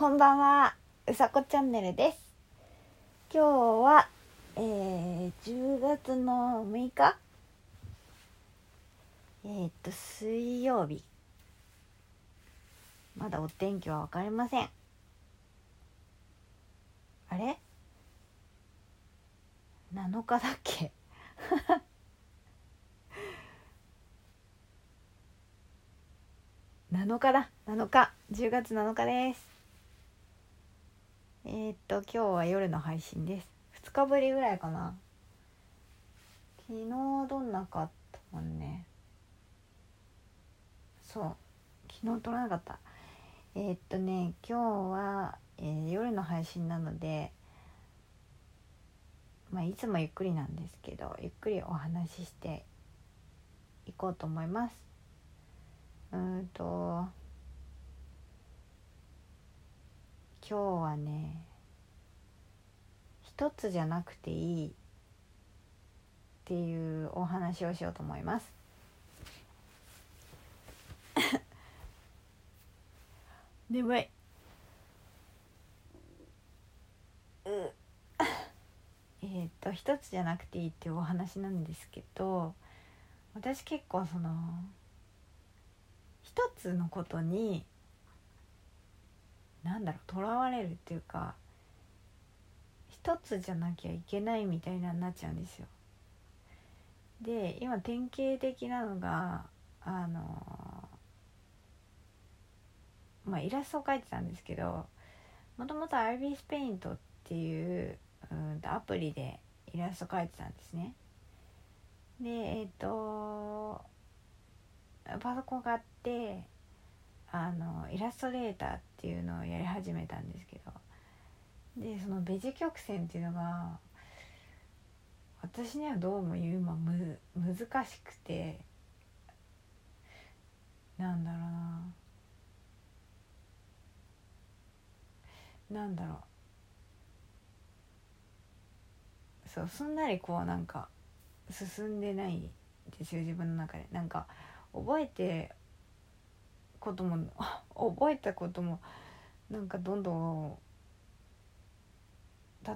こんばんは、うさこチャンネルです。今日は、えー、10月の6日？えー、っと、水曜日。まだお天気は分かりません。あれ ?7 日だっけ？7日だ？7日10月7日ですえー、っと今日は夜の配信です。2日ぶりぐらいかな。昨日どんなかったもんね。そう。昨日撮らなかった。えー、っとね今日は、えー、夜の配信なのでまあいつもゆっくりなんですけどゆっくりお話ししていこうと思います。うんと今日はね一つじゃなくていいっていうお話をしようと思います。眠い。えっと一つじゃなくていいっていうお話なんですけど私結構その一つのことに何だろうとらわれるっていうか一つじゃなきゃいけないみたいなになっちゃうんですよ。で今典型的なのがあのまあイラストを描いてたんですけどもともとアイビスペイントっていううんアプリでイラスト描いてたんですね。でえっ、ー、とパソコン買ってあのイラストレーターっていうのをやり始めたんですけどでそのベジ曲線っていうのが私にはどうも言うまむ難しくてなんだろうな。なんだろう。そうすんなりこうなんか進んでないですよ自分の中で。なんか覚えてことも 覚えたこともなんかどんどん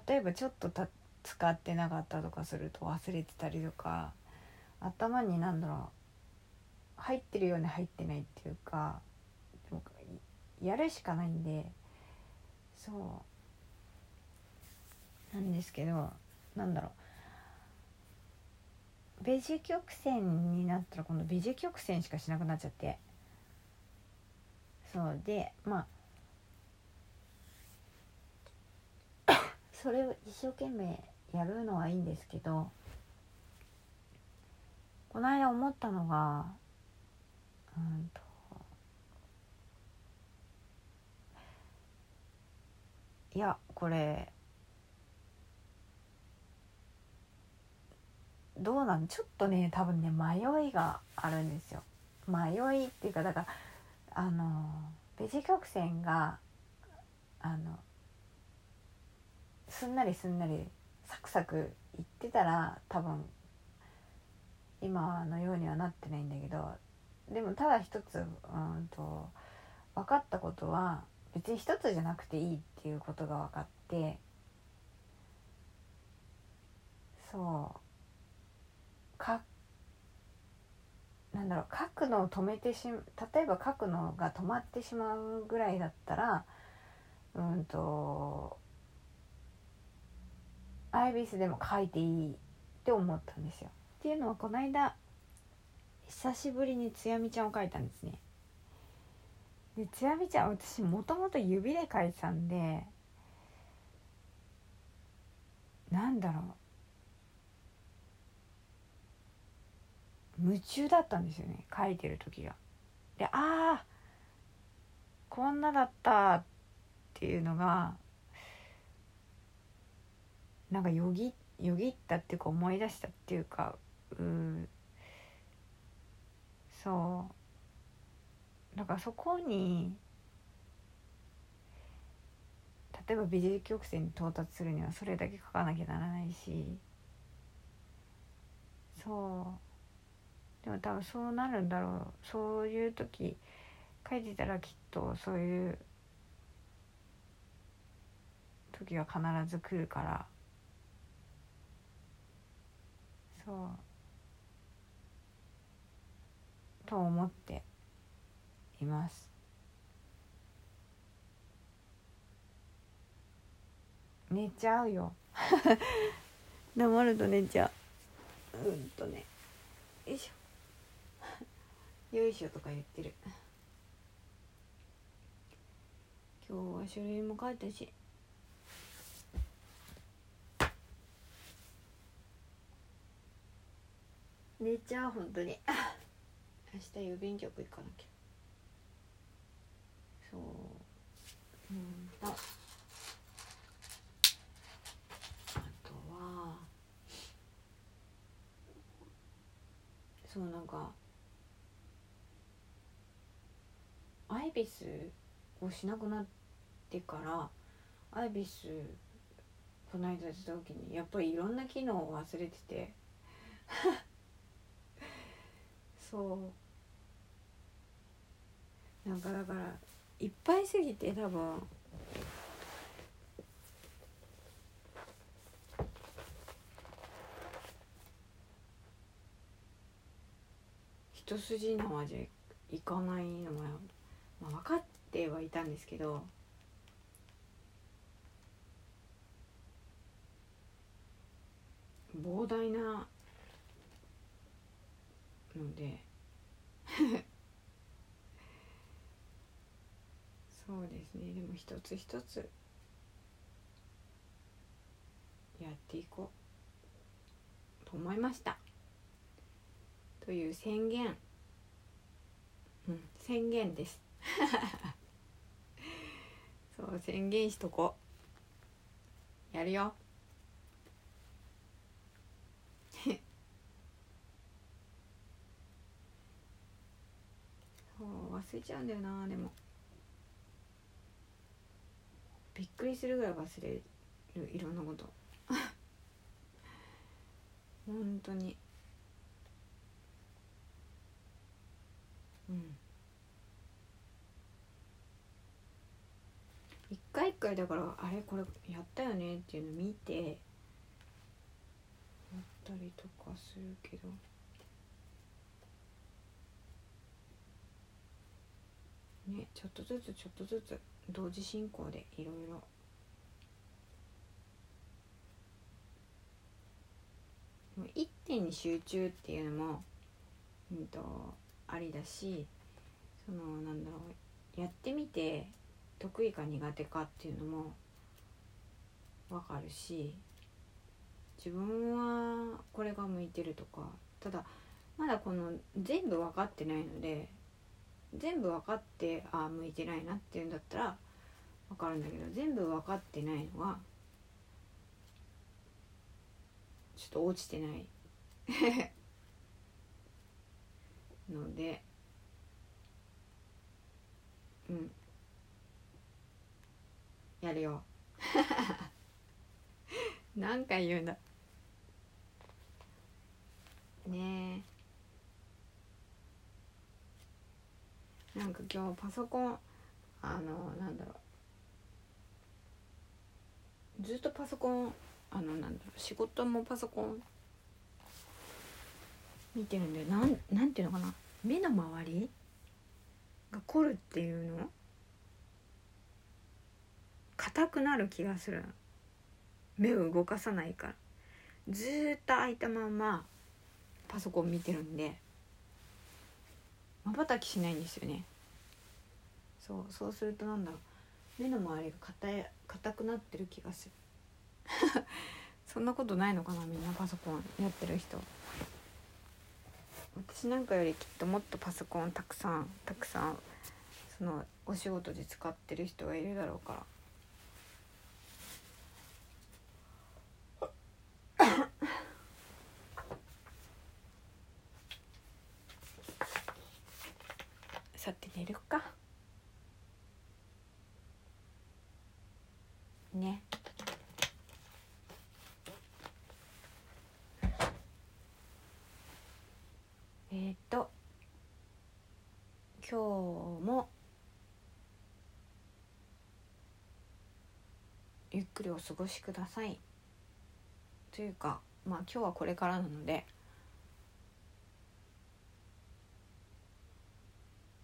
例えばちょっとた使ってなかったとかすると忘れてたりとか頭に何だろう入ってるように入ってないっていうかやるしかないんでそうなんですけどなんだろう。ベジ曲線になったら今度ベジ曲線しかしなくなっちゃって。そうでまあそれを一生懸命やるのはいいんですけどこの間思ったのがうんといやこれどうなんちょっとね多分ね迷いがあるんですよ。迷いっていうかだからあのベジ曲線があのすんなりすんなりサクサクいってたら多分今のようにはなってないんだけどでもただ一つうんと分かったことは別に一つじゃなくていいっていうことが分かってそう。かっなんだろう書くのを止めてし例えば書くのが止まってしまうぐらいだったらうんとアイビスでも書いていいって思ったんですよ。っていうのはこの間久しぶりにつやみちゃんを描いたんですね。でつやみちゃん私もともと指で描いてたんでなんだろう夢中だったんですよね書いてる時が。でああこんなだったっていうのがなんかよぎよぎったっていうか思い出したっていうかうそうだからそこに例えば美術曲線に到達するにはそれだけ書かなきゃならないしそうでも多分そうなるんだろう。そういう時書いてたらきっとそういう時は必ず来るから。そう。と思っています。寝ちゃうよ。黙ると寝ちゃう。うんとね。よいしょ。よいしょとか言ってる。今日は書類も書いたし。寝ちゃう本当に。明日郵便局行かなきゃ。そう。うんと。あとは。そうなんかアイビスをしなくなってからアイビスこの間やった時にやっぱりいろんな機能を忘れてて。そう。なんかだからいっぱいすぎて多分。一筋縄じゃいかないのは、まあ、分かってはいたんですけど膨大なので そうですね。でも一つ一つやっていこう。と思いました。という宣言。うん宣言です。そう宣言しとこ。うやるよ。そう忘れちゃうんだよなでも。びっくりするぐらい忘れるいろんなこと。本当に。うん一回一回だからあれこれやったよねっていうの見てやったりとかするけど。ねちょっとずつちょっとずつ同時進行でいろいろ。も一点に集中っていうのも、うんと、ありだしそのなんだろうやってみて得意か苦手かっていうのも分かるし自分はこれが向いてるとかただまだこの全部分かってないので全部分かってああ向いてないなっていうんだったら分かるんだけど全部分かってないのはちょっと落ちてない。のでうん。やるよ。何回言うんだねえ。なんか今日パソコンあのなんだろう。ずっとパソコンあのなんだろう。仕事もパソコン見てるんでなんなんていうのかな。目の周りが凝るっていうの？硬くなる気がする目を動かさないから。ずっと開いたままパソコン見てるんで。まばたきしないんですよね。そうそうするとなんだろう。目の周りが硬い硬くなってる気がする。そんなことないのかなみんなパソコンやってる人。私なんかよりきっともっとパソコンたくさんたくさんそのお仕事で使ってる人がいるだろうからさて寝るかね。えっ、と今日もゆっくりお過ごしください。というかまあ今日はこれからなので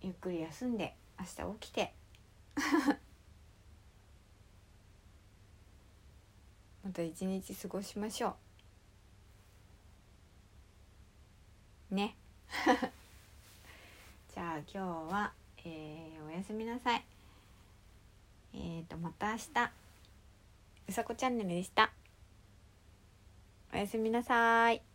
ゆっくり休んで明日起きて。また一日過ごしましょう。ね。じゃあ今日は、えー、おやすみなさい。えーとまた明日。うさこチャンネルでした。おやすみなさい。